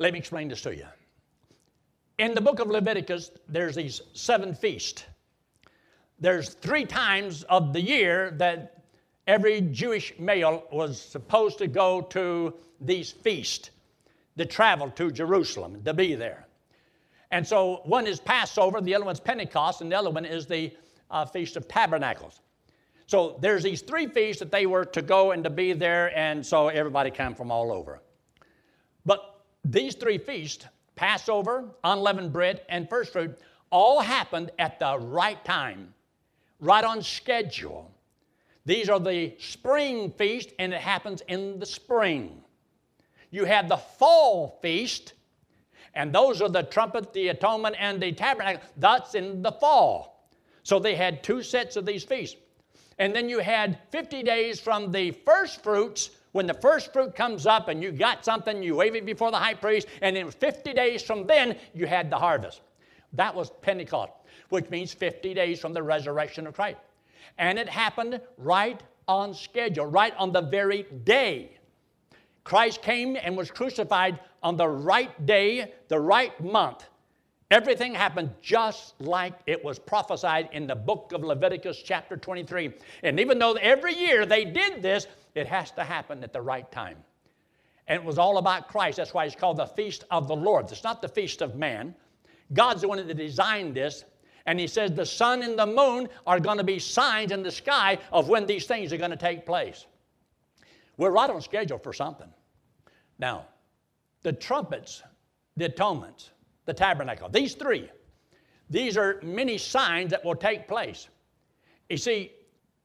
Let me explain this to you. In the book of Leviticus, there's these seven feasts. There's three times of the year that every Jewish male was supposed to go to these feasts, to travel to Jerusalem, to be there. And so one is Passover, the other one's Pentecost, and the other one is the uh, Feast of Tabernacles. So there's these three feasts that they were to go and to be there, and so everybody came from all over. These three feasts, Passover, unleavened bread, and first fruit, all happened at the right time, right on schedule. These are the spring feast, and it happens in the spring. You have the fall feast, and those are the trumpet, the atonement, and the tabernacle. That's in the fall. So they had two sets of these feasts. And then you had 50 days from the first fruits, when the first fruit comes up and you got something, you wave it before the high priest, and in 50 days from then, you had the harvest. That was Pentecost, which means 50 days from the resurrection of Christ. And it happened right on schedule, right on the very day. Christ came and was crucified on the right day, the right month. Everything happened just like it was prophesied in the book of Leviticus, chapter 23. And even though every year they did this, it has to happen at the right time. And it was all about Christ. That's why it's called the Feast of the Lord. It's not the Feast of man. God's the one that designed this. And He says the sun and the moon are going to be signs in the sky of when these things are going to take place. We're right on schedule for something. Now, the trumpets, the atonements, the tabernacle. These three, these are many signs that will take place. You see,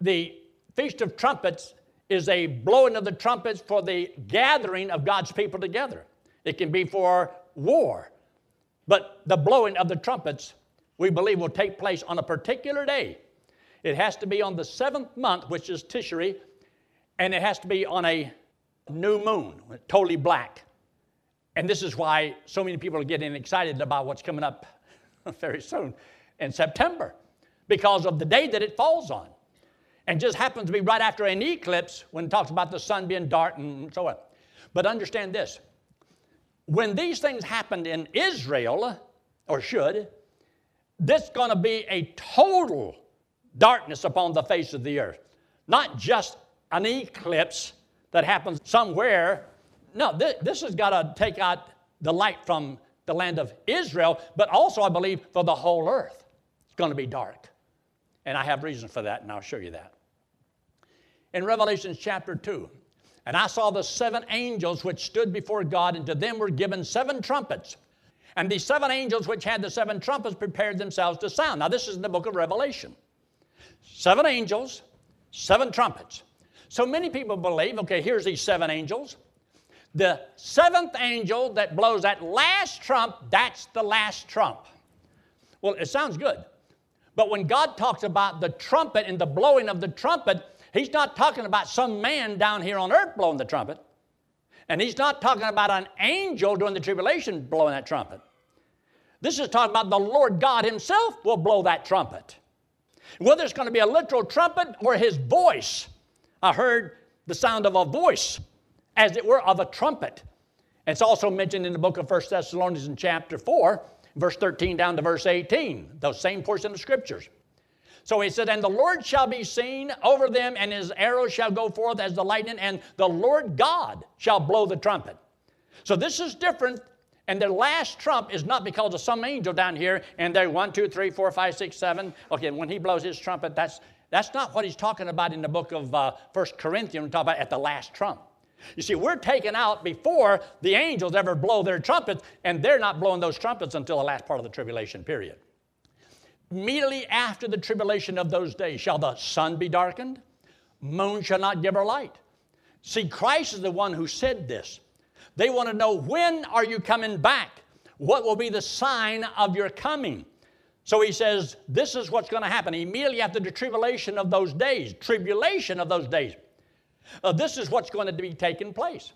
the Feast of Trumpets is a blowing of the trumpets for the gathering of God's people together. It can be for war, but the blowing of the trumpets, we believe, will take place on a particular day. It has to be on the seventh month, which is Tishri, and it has to be on a new moon, totally black. And this is why so many people are getting excited about what's coming up very soon in September because of the day that it falls on. And just happens to be right after an eclipse when it talks about the sun being dark and so on. But understand this when these things happened in Israel, or should, this going to be a total darkness upon the face of the earth. Not just an eclipse that happens somewhere no, this, this has got to take out the light from the land of Israel, but also, I believe, for the whole earth. It's going to be dark. And I have reasons for that, and I'll show you that. In Revelation chapter 2, and I saw the seven angels which stood before God, and to them were given seven trumpets. And these seven angels which had the seven trumpets prepared themselves to sound. Now, this is in the book of Revelation. Seven angels, seven trumpets. So many people believe, okay, here's these seven angels. The seventh angel that blows that last trump, that's the last trump. Well, it sounds good. But when God talks about the trumpet and the blowing of the trumpet, He's not talking about some man down here on earth blowing the trumpet. And He's not talking about an angel during the tribulation blowing that trumpet. This is talking about the Lord God Himself will blow that trumpet. Whether it's going to be a literal trumpet or His voice. I heard the sound of a voice as it were, of a trumpet. It's also mentioned in the book of 1 Thessalonians in chapter 4, verse 13 down to verse 18, those same portion of scriptures. So he said, And the Lord shall be seen over them, and his arrows shall go forth as the lightning, and the Lord God shall blow the trumpet. So this is different, and the last trump is not because of some angel down here, and they're one, two, three, four, five, six, seven. Okay, when he blows his trumpet, that's, that's not what he's talking about in the book of uh, 1 Corinthians, we talk about at the last trump. You see, we're taken out before the angels ever blow their trumpets, and they're not blowing those trumpets until the last part of the tribulation period. Immediately after the tribulation of those days, shall the sun be darkened? Moon shall not give her light. See, Christ is the one who said this. They want to know when are you coming back? What will be the sign of your coming? So he says, This is what's going to happen immediately after the tribulation of those days. Tribulation of those days. Uh, this is what's going to be taking place.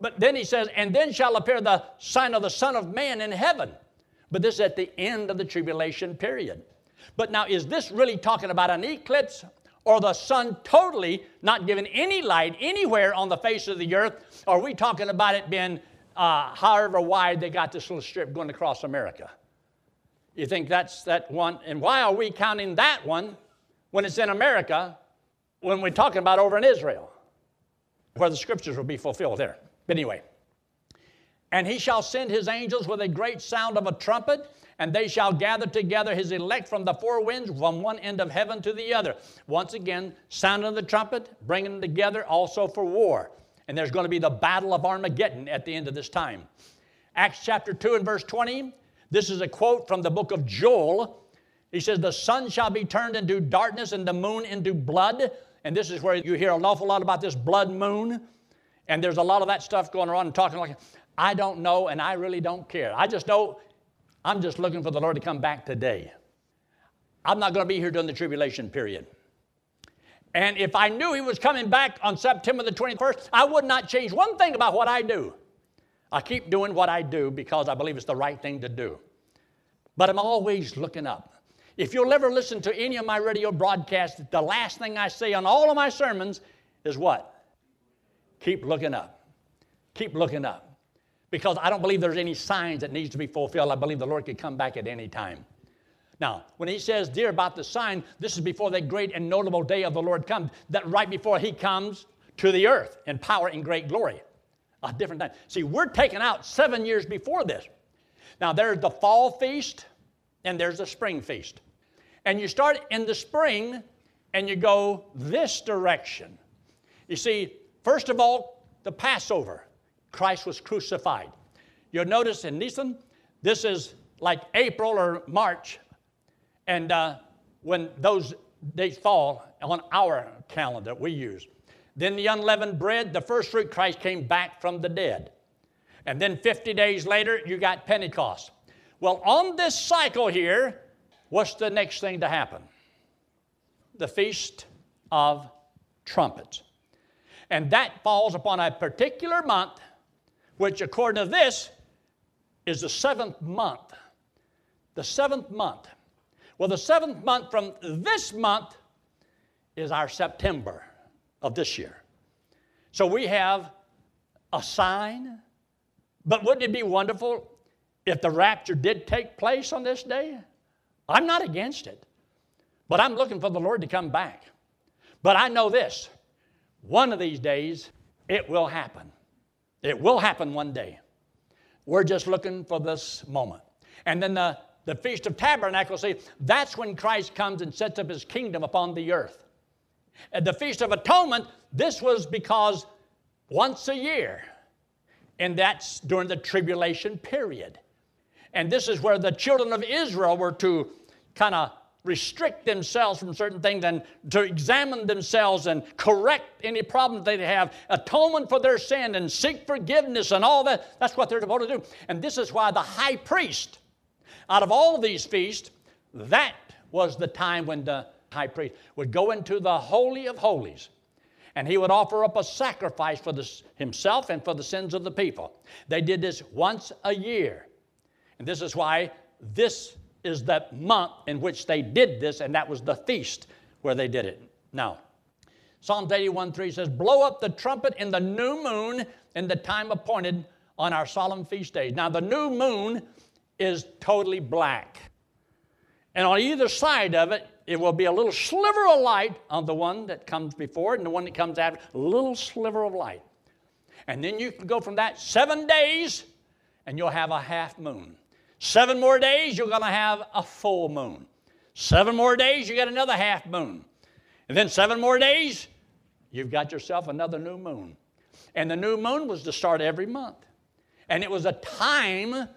But then he says, and then shall appear the sign of the Son of Man in heaven. But this is at the end of the tribulation period. But now, is this really talking about an eclipse or the sun totally not giving any light anywhere on the face of the earth? Or are we talking about it being uh, however wide they got this little strip going across America. You think that's that one? And why are we counting that one when it's in America when we're talking about over in Israel, where the scriptures will be fulfilled there? But anyway, and he shall send his angels with a great sound of a trumpet, and they shall gather together his elect from the four winds, from one end of heaven to the other. Once again, sounding of the trumpet, bringing them together also for war. And there's going to be the battle of Armageddon at the end of this time. Acts chapter 2 and verse 20. This is a quote from the book of Joel. He says, The sun shall be turned into darkness and the moon into blood. And this is where you hear an awful lot about this blood moon. And there's a lot of that stuff going around and talking like, I don't know and I really don't care. I just know I'm just looking for the Lord to come back today. I'm not going to be here during the tribulation period. And if I knew He was coming back on September the 21st, I would not change one thing about what I do. I keep doing what I do because I believe it's the right thing to do. But I'm always looking up. If you'll ever listen to any of my radio broadcasts, the last thing I say on all of my sermons is what? Keep looking up. Keep looking up because I don't believe there's any signs that needs to be fulfilled. I believe the Lord could come back at any time. Now, when he says, dear, about the sign, this is before that great and notable day of the Lord comes, that right before he comes to the earth in power and great glory. A different time. See, we're taken out seven years before this. Now, there's the fall feast and there's the spring feast. And you start in the spring and you go this direction. You see, first of all, the Passover. Christ was crucified. You'll notice in Nisan, this is like April or March, and uh, when those dates fall on our calendar we use. Then the unleavened bread, the first fruit, Christ came back from the dead. And then 50 days later, you got Pentecost. Well, on this cycle here, what's the next thing to happen? The Feast of Trumpets. And that falls upon a particular month which according to this is the seventh month. The seventh month. Well, the seventh month from this month is our September of this year. So we have a sign. But wouldn't it be wonderful if the rapture did take place on this day? I'm not against it. But I'm looking for the Lord to come back. But I know this one of these days it will happen. It will happen one day. We're just looking for this moment. And then the, the Feast of Tabernacles, see, that's when Christ comes and sets up his kingdom upon the earth. At the Feast of Atonement, this was because once a year, and that's during the tribulation period. And this is where the children of Israel were to kind of restrict themselves from certain things and to examine themselves and correct any problems they have, atonement for their sin and seek forgiveness and all that. That's what they're supposed to do. And this is why the high priest, out of all these feasts, that was the time when the high priest would go into the Holy of Holies and he would offer up a sacrifice for this, himself and for the sins of the people. They did this once a year. And this is why this is that month in which they did this, and that was the feast where they did it. Now, Psalms 81 3 says, Blow up the trumpet in the new moon in the time appointed on our solemn feast days. Now, the new moon is totally black. And on either side of it, it will be a little sliver of light on the one that comes before it and the one that comes after, a little sliver of light. And then you can go from that seven days and you'll have a half moon. Seven more days, you're going to have a full moon. Seven more days, you get another half moon. And then seven more days, you've got yourself another new moon. And the new moon was to start every month. And it was a time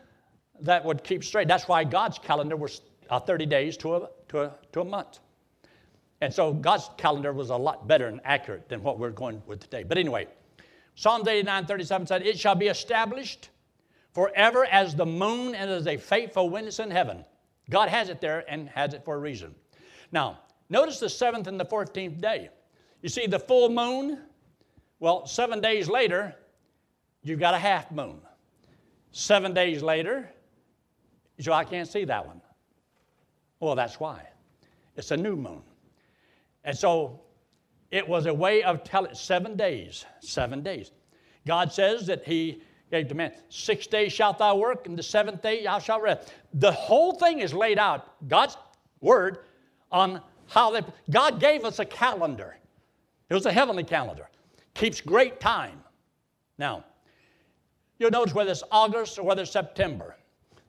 that would keep straight. That's why God's calendar was uh, 30 days to a, to, a, to a month. And so God's calendar was a lot better and accurate than what we're going with today. But anyway, Psalms 89 37 said, It shall be established forever as the moon and as a faithful witness in heaven. God has it there and has it for a reason. Now, notice the seventh and the 14th day. You see the full moon? Well, seven days later, you've got a half moon. Seven days later, so I can't see that one. Well, that's why. It's a new moon. And so it was a way of telling seven days, seven days. God says that He gave to man. Six days shalt thou work, and the seventh day thou shalt rest. The whole thing is laid out, God's word, on how they, God gave us a calendar. It was a heavenly calendar. Keeps great time. Now, you'll notice whether it's August or whether it's September.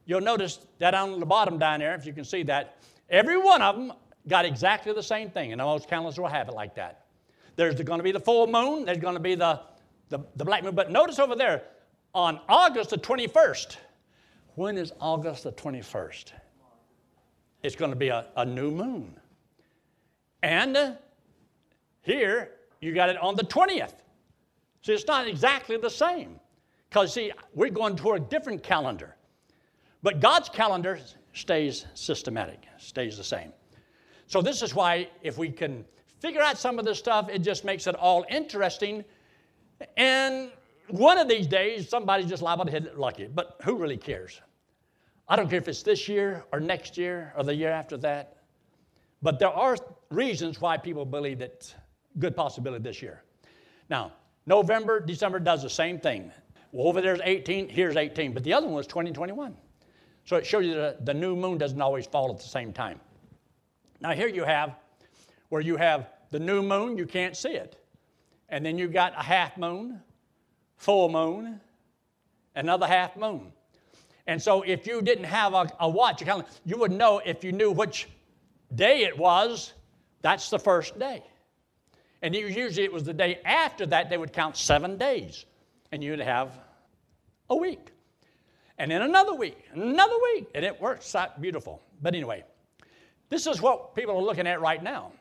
You'll notice that on the bottom down there, if you can see that, every one of them got exactly the same thing, and most calendars will have it like that. There's going to be the full moon, there's going to be the, the, the black moon. But notice over there, on August the 21st, when is August the 21st? It's going to be a, a new moon. And uh, here, you got it on the 20th. So it's not exactly the same. Because, see, we're going toward a different calendar. But God's calendar stays systematic, stays the same. So, this is why, if we can figure out some of this stuff, it just makes it all interesting. And one of these days, somebody's just liable to hit it lucky. But who really cares? I don't care if it's this year or next year or the year after that. But there are reasons why people believe that good possibility this year. Now, November, December does the same thing. Well, over there's 18, here's 18, but the other one was 2021. So it shows you that the new moon doesn't always fall at the same time. Now, here you have where you have the new moon, you can't see it. And then you've got a half moon, full moon, another half moon. And so if you didn't have a, a watch, you, you would know if you knew which day it was, that's the first day. And usually it was the day after that, they would count seven days. And you'd have a week. And then another week, another week. And it works out beautiful. But anyway, this is what people are looking at right now.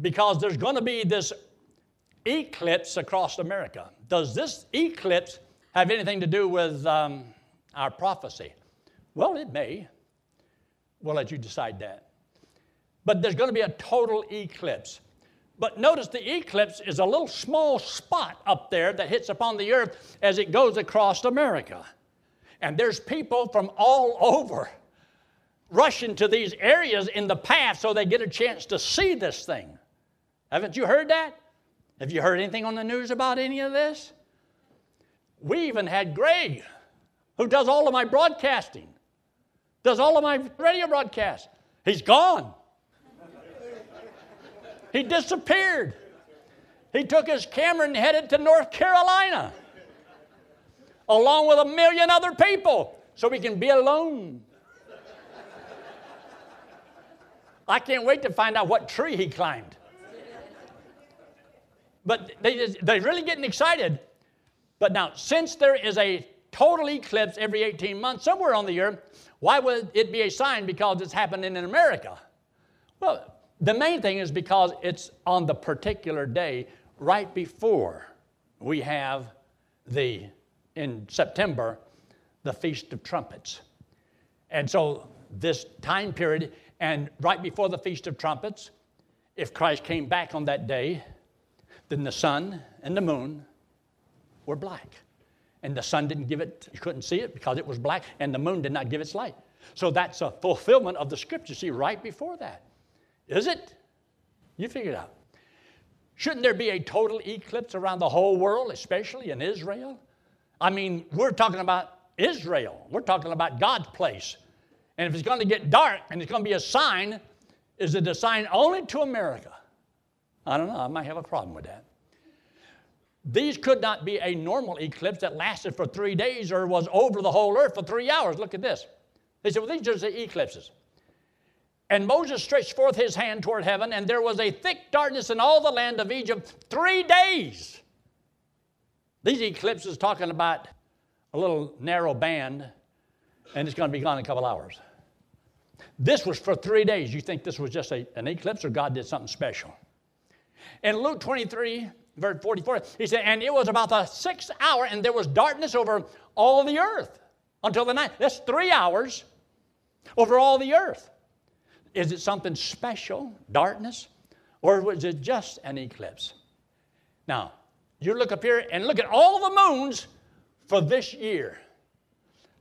Because there's going to be this eclipse across America. Does this eclipse have anything to do with um, our prophecy? Well, it may. We'll let you decide that. But there's going to be a total eclipse. But notice the eclipse is a little small spot up there that hits upon the earth as it goes across America. And there's people from all over rushing to these areas in the path so they get a chance to see this thing. Haven't you heard that? Have you heard anything on the news about any of this? We even had Greg, who does all of my broadcasting, does all of my radio broadcasts. He's gone. He disappeared. He took his camera and headed to North Carolina, along with a million other people, so we can be alone. I can't wait to find out what tree he climbed. But they, they're really getting excited. But now, since there is a total eclipse every 18 months somewhere on the earth, why would it be a sign because it's happening in America? Well, the main thing is because it's on the particular day right before we have the, in September, the Feast of Trumpets. And so this time period, and right before the Feast of Trumpets, if Christ came back on that day, then the sun and the moon were black. And the sun didn't give it, you couldn't see it because it was black, and the moon did not give its light. So that's a fulfillment of the scripture, see, right before that. Is it? You figure it out. Shouldn't there be a total eclipse around the whole world, especially in Israel? I mean, we're talking about Israel. We're talking about God's place. And if it's going to get dark and it's going to be a sign, is it a sign only to America? I don't know. I might have a problem with that. These could not be a normal eclipse that lasted for three days or was over the whole earth for three hours. Look at this. They said, well, these are the eclipses. And Moses stretched forth his hand toward heaven, and there was a thick darkness in all the land of Egypt three days. These eclipses talking about a little narrow band, and it's going to be gone in a couple hours. This was for three days. You think this was just a, an eclipse, or God did something special? In Luke 23, verse 44, he said, And it was about the sixth hour, and there was darkness over all the earth until the night. That's three hours over all the earth. Is it something special, darkness, or was it just an eclipse? Now, you look up here and look at all the moons for this year.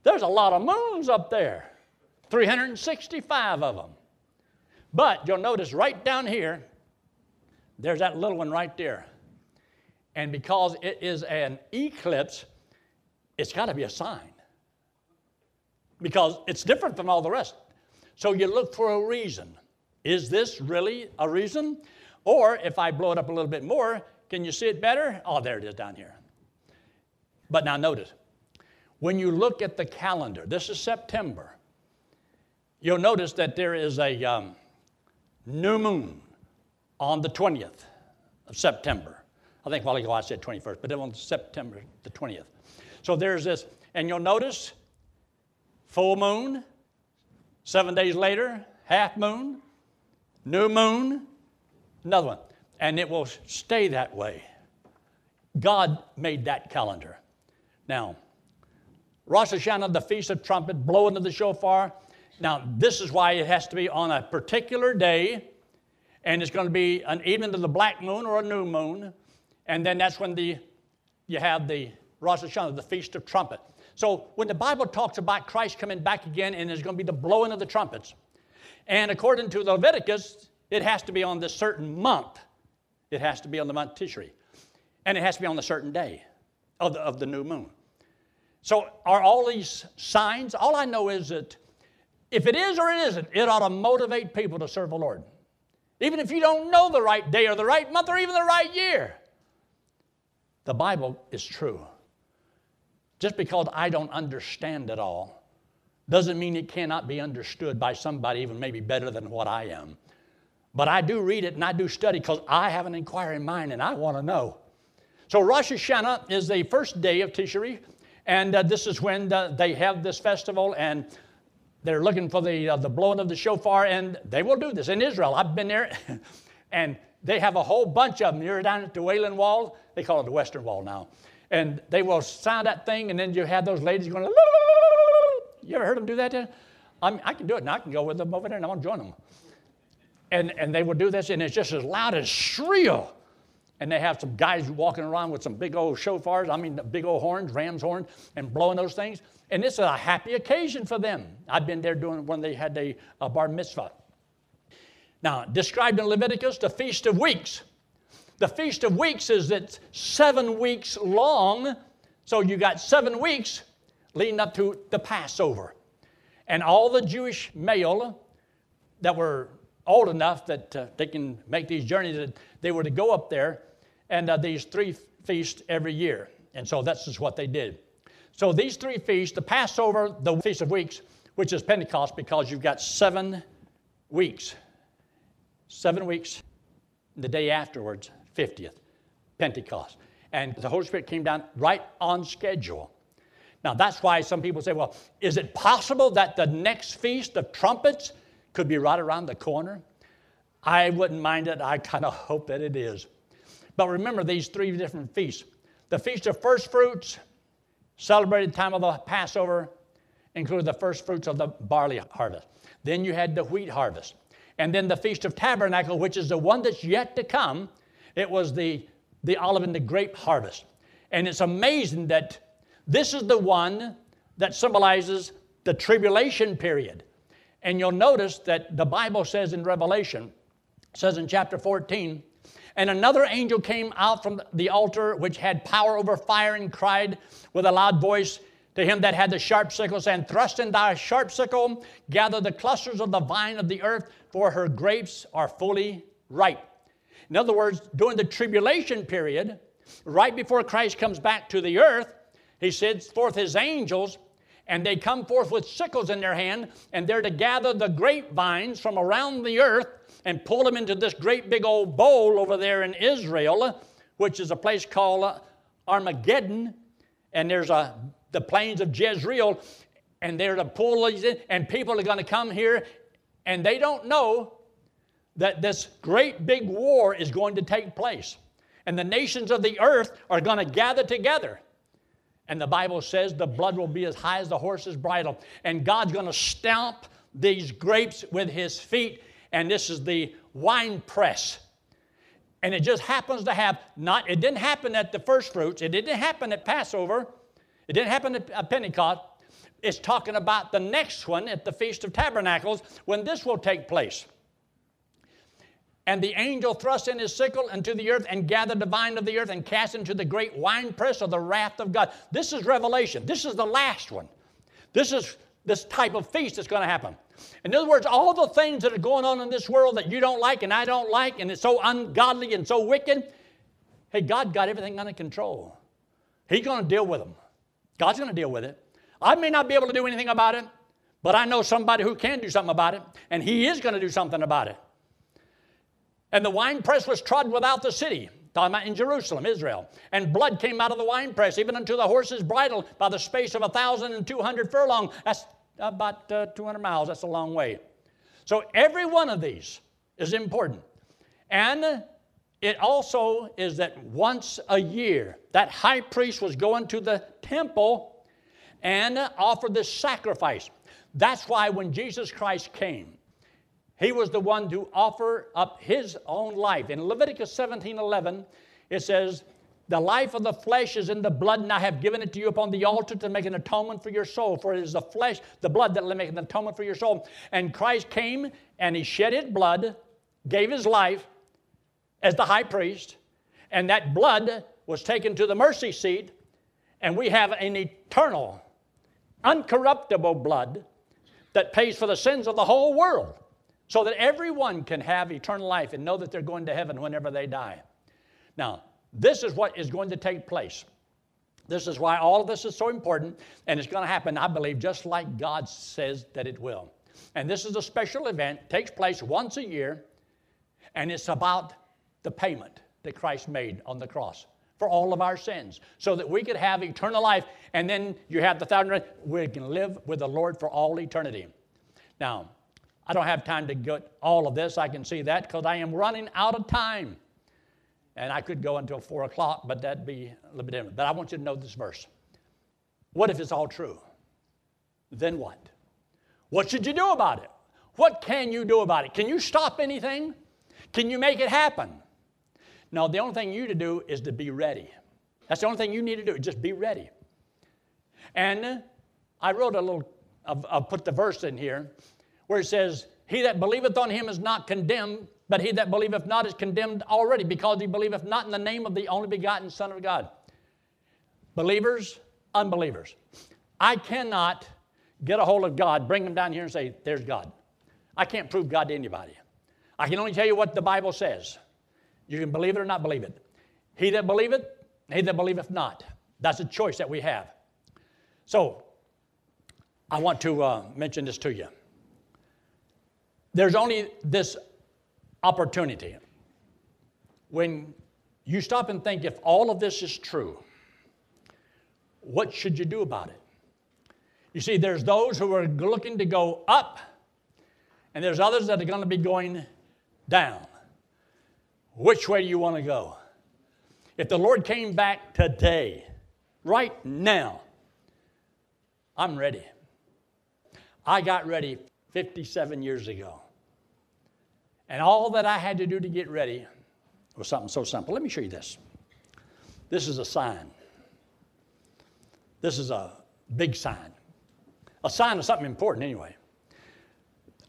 There's a lot of moons up there, 365 of them. But you'll notice right down here, there's that little one right there. And because it is an eclipse, it's got to be a sign because it's different from all the rest. So you look for a reason. Is this really a reason? Or if I blow it up a little bit more, can you see it better? Oh, there it is down here. But now notice, when you look at the calendar, this is September, you'll notice that there is a um, new moon on the 20th of September. I think a while ago I said 21st, but it was September the 20th. So there's this, and you'll notice full moon, seven days later, half moon, new moon, another one. And it will stay that way. God made that calendar. Now, Rosh Hashanah, the Feast of Trumpet, blowing of the shofar. Now, this is why it has to be on a particular day, and it's going to be an evening of the black moon or a new moon, and then that's when the you have the Rosh Hashanah, the Feast of Trumpet. So when the Bible talks about Christ coming back again and there's going to be the blowing of the trumpets, and according to Leviticus, it has to be on this certain month. It has to be on the month Tishri. And it has to be on a certain day of the, of the new moon. So are all these signs? All I know is that if it is or it isn't, it ought to motivate people to serve the Lord. Even if you don't know the right day or the right month or even the right year. The Bible is true. Just because I don't understand it all doesn't mean it cannot be understood by somebody even maybe better than what I am. But I do read it and I do study because I have an inquiring mind and I want to know. So Rosh Hashanah is the first day of Tishri, and uh, this is when the, they have this festival and they're looking for the, uh, the blowing of the shofar, and they will do this in Israel. I've been there, and they have a whole bunch of them. You're down at the Wailing Wall, they call it the Western Wall now and they will sound that thing, and then you have those ladies going. You ever heard them do that? I'm, i can do it now. I can go with them over there, and I'm gonna join them. And and they will do this, and it's just as loud as shrill. And they have some guys walking around with some big old shofars, I mean, big old horns, ram's horns, and blowing those things. And this is a happy occasion for them. I've been there doing when they had a, a bar mitzvah. Now, described in Leviticus, the Feast of Weeks. The Feast of Weeks is it's seven weeks long. So you got seven weeks leading up to the Passover. And all the Jewish male that were old enough that uh, they can make these journeys, they were to go up there and uh, these three feasts every year. And so that's just what they did. So these three feasts, the Passover, the Feast of Weeks, which is Pentecost because you've got seven weeks. Seven weeks, the day afterwards, 50th, Pentecost. And the Holy Spirit came down right on schedule. Now, that's why some people say, well, is it possible that the next Feast of Trumpets could be right around the corner? I wouldn't mind it. I kind of hope that it is. But remember these three different feasts the Feast of First Fruits, celebrated time of the Passover, included the first fruits of the barley harvest. Then you had the wheat harvest. And then the Feast of Tabernacle, which is the one that's yet to come, it was the, the olive and the grape harvest. And it's amazing that this is the one that symbolizes the tribulation period. And you'll notice that the Bible says in Revelation, says in chapter 14, and another angel came out from the altar which had power over fire and cried with a loud voice to him that had the sharp sickle, saying, Thrust in thy sharp sickle, gather the clusters of the vine of the earth, for her grapes are fully ripe. In other words, during the tribulation period, right before Christ comes back to the earth, he sends forth his angels, and they come forth with sickles in their hand, and they're to gather the grapevines from around the earth and pull them into this great big old bowl over there in Israel, which is a place called Armageddon. And there's a, the plains of Jezreel, and they're to pull these in, and people are going to come here, and they don't know that this great big war is going to take place. And the nations of the earth are going to gather together. And the Bible says the blood will be as high as the horse's bridle. And God's going to stamp these grapes with his feet. And this is the wine press. And it just happens to have not, it didn't happen at the first fruits, it didn't happen at Passover, it didn't happen at Pentecost. It's talking about the next one at the Feast of Tabernacles when this will take place. And the angel thrust in his sickle into the earth and gathered the vine of the earth and cast into the great winepress of the wrath of God. This is Revelation. This is the last one. This is this type of feast that's going to happen. In other words, all the things that are going on in this world that you don't like and I don't like, and it's so ungodly and so wicked, hey, God got everything under control. He's going to deal with them. God's going to deal with it. I may not be able to do anything about it, but I know somebody who can do something about it, and he is going to do something about it. And the winepress was trod without the city, talking about in Jerusalem, Israel. And blood came out of the winepress, even unto the horse's bridle, by the space of a thousand and two hundred furlong. That's about uh, 200 miles. That's a long way. So every one of these is important. And it also is that once a year, that high priest was going to the temple and offer this sacrifice. That's why when Jesus Christ came, he was the one to offer up his own life. In Leviticus 17 11, it says, The life of the flesh is in the blood, and I have given it to you upon the altar to make an atonement for your soul. For it is the flesh, the blood that will make an atonement for your soul. And Christ came and he shed his blood, gave his life as the high priest, and that blood was taken to the mercy seat, and we have an eternal, uncorruptible blood that pays for the sins of the whole world so that everyone can have eternal life and know that they're going to heaven whenever they die. Now, this is what is going to take place. This is why all of this is so important, and it's going to happen, I believe, just like God says that it will. And this is a special event, takes place once a year, and it's about the payment that Christ made on the cross for all of our sins so that we could have eternal life. And then you have the thousand, we can live with the Lord for all eternity. Now, I don't have time to get all of this. I can see that because I am running out of time. And I could go until 4 o'clock, but that'd be a little bit different. But I want you to know this verse. What if it's all true? Then what? What should you do about it? What can you do about it? Can you stop anything? Can you make it happen? No, the only thing you to do is to be ready. That's the only thing you need to do, just be ready. And I wrote a little, I'll put the verse in here where it says, He that believeth on him is not condemned, but he that believeth not is condemned already, because he believeth not in the name of the only begotten Son of God. Believers, unbelievers. I cannot get a hold of God, bring him down here and say, There's God. I can't prove God to anybody. I can only tell you what the Bible says. You can believe it or not believe it. He that believeth, he that believeth not. That's a choice that we have. So, I want to uh, mention this to you. There's only this opportunity. When you stop and think, if all of this is true, what should you do about it? You see, there's those who are looking to go up, and there's others that are going to be going down. Which way do you want to go? If the Lord came back today, right now, I'm ready. I got ready 57 years ago. And all that I had to do to get ready was something so simple. Let me show you this. This is a sign. This is a big sign. A sign of something important, anyway.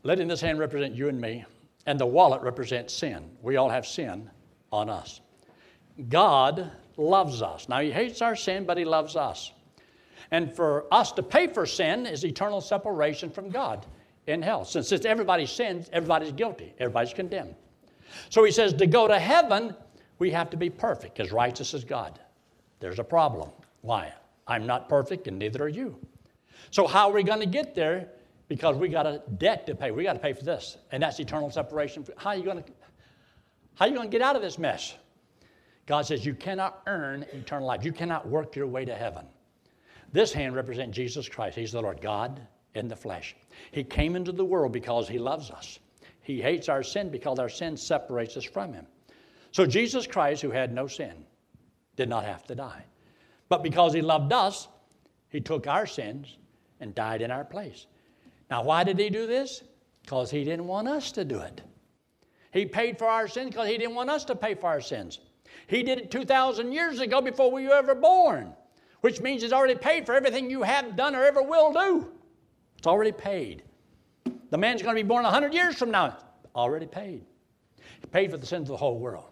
Letting this hand represent you and me. And the wallet represents sin. We all have sin on us. God loves us. Now, He hates our sin, but He loves us. And for us to pay for sin is eternal separation from God in hell. Since, everybody sins, everybody's guilty, everybody's condemned. So He says to go to heaven, we have to be perfect, as righteous as God. There's a problem. Why? I'm not perfect, and neither are you. So, how are we going to get there? because we got a debt to pay. We got to pay for this, and that's eternal separation. How are you going to how are you going to get out of this mess? God says you cannot earn eternal life. You cannot work your way to heaven. This hand represents Jesus Christ. He's the Lord God in the flesh. He came into the world because he loves us. He hates our sin because our sin separates us from him. So Jesus Christ, who had no sin, did not have to die. But because he loved us, he took our sins and died in our place. Now, why did he do this? Because he didn't want us to do it. He paid for our sins because he didn't want us to pay for our sins. He did it 2,000 years ago before we were ever born, which means he's already paid for everything you have done or ever will do. It's already paid. The man's going to be born 100 years from now, already paid. He paid for the sins of the whole world.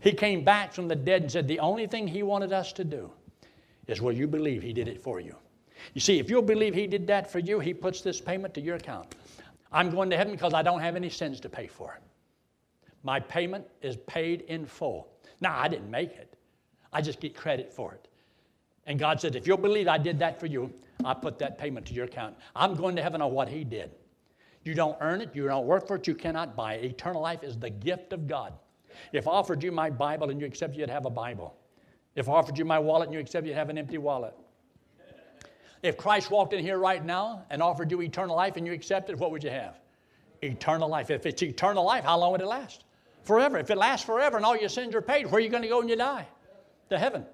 He came back from the dead and said, The only thing He wanted us to do is will you believe He did it for you? You see, if you'll believe He did that for you, He puts this payment to your account. I'm going to heaven because I don't have any sins to pay for. My payment is paid in full. Now, I didn't make it, I just get credit for it. And God said, If you'll believe I did that for you, I put that payment to your account. I'm going to heaven on what He did. You don't earn it, you don't work for it, you cannot buy it. Eternal life is the gift of God. If I offered you my Bible and you accepted, you'd have a Bible. If I offered you my wallet and you accepted, you'd have an empty wallet. If Christ walked in here right now and offered you eternal life and you accepted, what would you have? Eternal life. If it's eternal life, how long would it last? Forever. If it lasts forever and all your sins are paid, where are you going to go when you die? To heaven.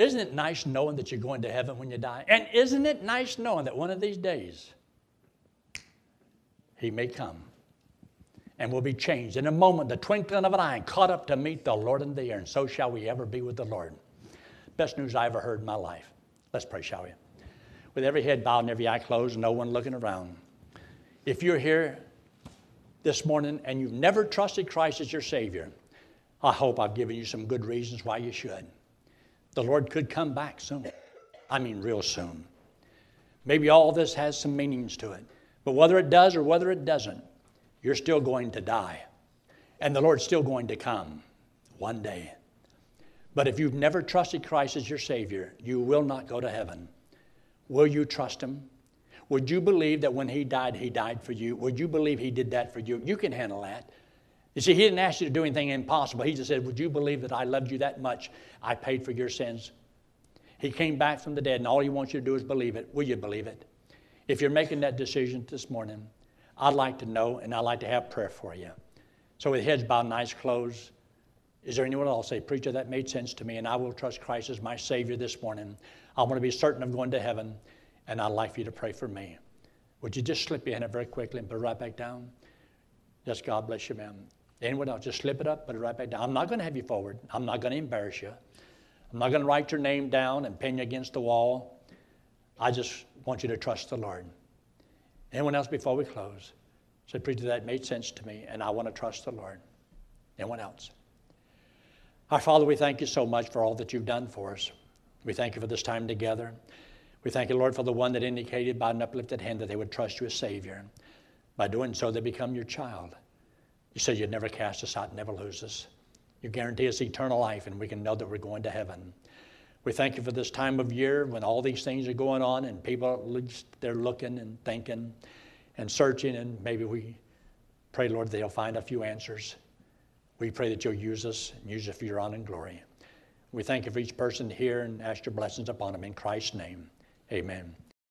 Isn't it nice knowing that you're going to heaven when you die? And isn't it nice knowing that one of these days He may come and will be changed in a moment, the twinkling of an eye, and caught up to meet the Lord in the air, and so shall we ever be with the Lord. Best news I ever heard in my life. Let's pray, shall we? With every head bowed and every eye closed, no one looking around. If you're here this morning and you've never trusted Christ as your Savior, I hope I've given you some good reasons why you should. The Lord could come back soon. I mean, real soon. Maybe all this has some meanings to it. But whether it does or whether it doesn't, you're still going to die. And the Lord's still going to come one day. But if you've never trusted Christ as your Savior, you will not go to heaven. Will you trust Him? Would you believe that when He died, He died for you? Would you believe He did that for you? You can handle that. You see, he didn't ask you to do anything impossible. He just said, Would you believe that I loved you that much? I paid for your sins. He came back from the dead, and all he wants you to do is believe it. Will you believe it? If you're making that decision this morning, I'd like to know, and I'd like to have prayer for you. So, with heads bowed eyes closed, is there anyone else say, Preacher, that made sense to me, and I will trust Christ as my Savior this morning? I want to be certain of going to heaven, and I'd like for you to pray for me. Would you just slip your hand up very quickly and put it right back down? Yes, God bless you, ma'am. Anyone else, just slip it up, put it right back down. I'm not going to have you forward. I'm not going to embarrass you. I'm not going to write your name down and pin you against the wall. I just want you to trust the Lord. Anyone else before we close? Said, Preacher, that made sense to me, and I want to trust the Lord. Anyone else? Our Father, we thank you so much for all that you've done for us. We thank you for this time together. We thank you, Lord, for the one that indicated by an uplifted hand that they would trust you as Savior. By doing so, they become your child. You say you'd never cast us out, never lose us. You guarantee us eternal life, and we can know that we're going to heaven. We thank you for this time of year when all these things are going on and people they're looking and thinking and searching, and maybe we pray, Lord, they'll find a few answers. We pray that you'll use us and use us for your honor and glory. We thank you for each person here and ask your blessings upon them in Christ's name. Amen.